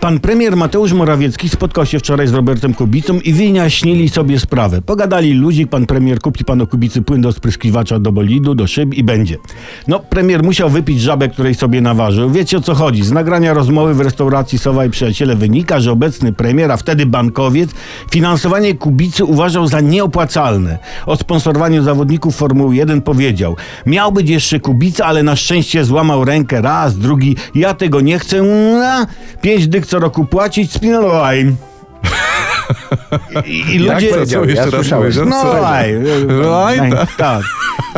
Pan premier Mateusz Morawiecki spotkał się wczoraj z Robertem Kubicą i wyjaśnili sobie sprawę. Pogadali ludzi, pan premier kupi panu Kubicy płyn do spryskiwacza do bolidu, do szyb i będzie. No, premier musiał wypić żabę, której sobie naważył. Wiecie o co chodzi. Z nagrania rozmowy w restauracji Sowa i Przyjaciele wynika, że obecny premier, a wtedy bankowiec, finansowanie Kubicy uważał za nieopłacalne. O sponsorowaniu zawodników Formuły 1 powiedział, miał być jeszcze Kubica, ale na szczęście złamał rękę raz, drugi, ja tego nie chcę, pięć dyk co roku płacić, spinalaj. I, i Jak ludzie... powiedział? Ja Jeszcze raz słyszałem. mówię, że No, co? No, tak.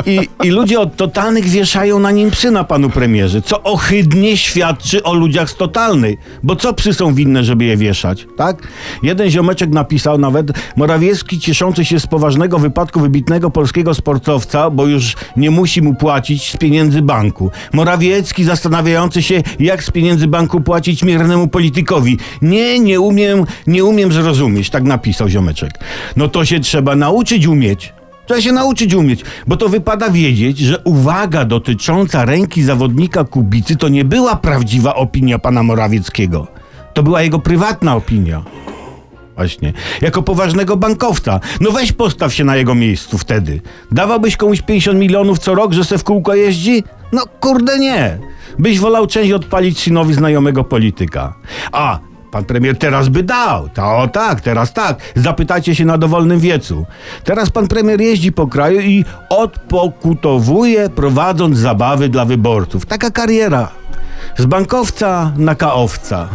I, I ludzie od totalnych wieszają na nim psy na panu premierze, co ohydnie świadczy o ludziach z totalnej. Bo co psy są winne, żeby je wieszać, tak? Jeden ziomeczek napisał nawet, Morawiecki cieszący się z poważnego wypadku wybitnego polskiego sportowca, bo już nie musi mu płacić z pieniędzy banku. Morawiecki zastanawiający się, jak z pieniędzy banku płacić miernemu politykowi. Nie, nie umiem, nie umiem zrozumieć, tak napisał ziomeczek. No to się trzeba nauczyć umieć. Trzeba się nauczyć umieć, bo to wypada wiedzieć, że uwaga dotycząca ręki zawodnika Kubicy to nie była prawdziwa opinia pana Morawieckiego. To była jego prywatna opinia. Właśnie. Jako poważnego bankowca. No weź postaw się na jego miejscu wtedy. Dawałbyś komuś 50 milionów co rok, że se w kółko jeździ? No kurde nie. Byś wolał część odpalić synowi znajomego polityka. A, pan premier teraz by dał. O tak, teraz tak. Zapytajcie się na dowolnym wiecu. Teraz pan premier jeździ po kraju i odpokutowuje, prowadząc zabawy dla wyborców. Taka kariera. Z bankowca na kaowca.